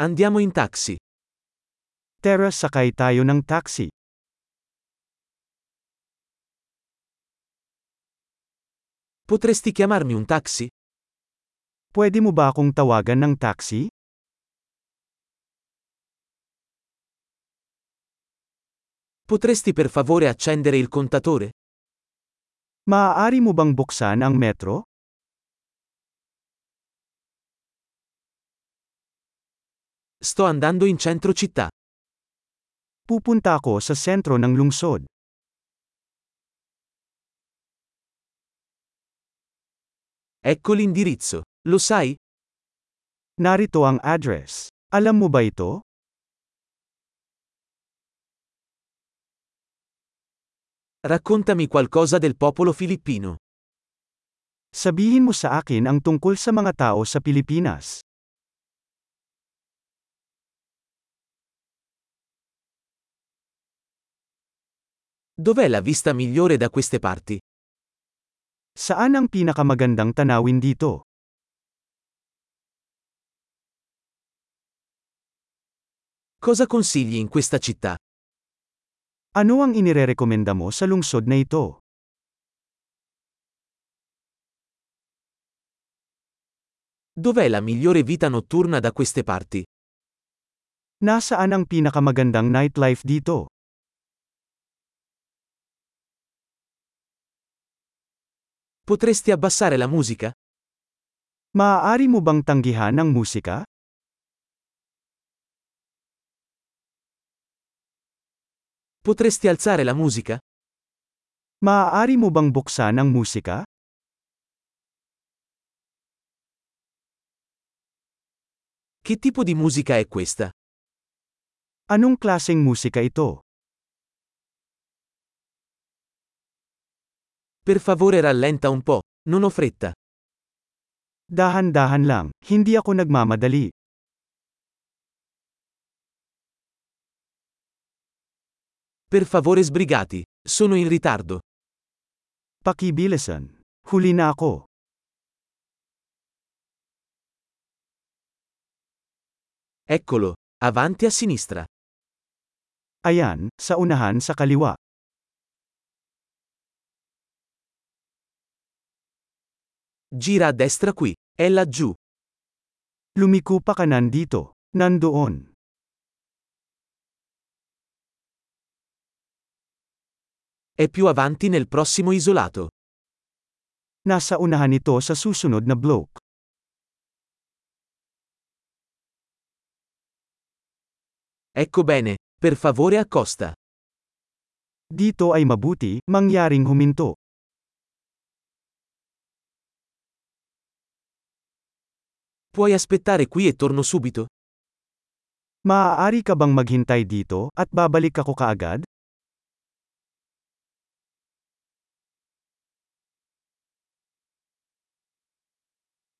Andiamo in taxi. Tara, sakay tayo ng taxi. Potresti chiamarmi un taxi? Pwede mo ba akong tawagan ng taxi? Potresti per favore accendere il contatore? Maaari mo bang buksan ang metro? Sto andando in centro città. Pupunta ako sa sentro ng lungsod. Ecco l'indirizzo. Lo sai? Narito ang address. Alam mo ba ito? Raccontami qualcosa del popolo filippino. Sabihin mo sa akin ang tungkol sa mga tao sa Pilipinas. Dov'è la vista migliore da queste parti? Saan ang pinakamagandang tanawin dito? Cosa consigli in questa città? Ano ang inirerekomenda mo sa lungsod na ito? Dov'è la migliore vita notturna da queste parti? Nasaan ang pinakamagandang nightlife dito? Potresti abbassare la musica? Maaari mo bang tanggihan ang musika? Potresti alzare la musica? Maaari mo bang buksan ang musika? Che tipo di musica è questa? Anong klaseng musika ito? Per favore rallenta un po', non ho fretta. Dahan-dahan lang, hindi ako nagmamadali. Per favore sbrigati, sono in ritardo. Pakibilisan. Huli na ako. Eccolo, avanti a sinistra. Ayan, sa unahan sa kaliwa. Gira a destra qui, è laggiù. Lumiko pa kanan dito. Nandoon. È più avanti nel prossimo isolato. Nasa unahan ito sa susunod na block. Ecco bene, per favore accosta. Dito ay mabuti, mangyaring huminto. Puoi aspettare qui e torno subito? Maaari ka bang maghintay dito, at babalik ako kaagad?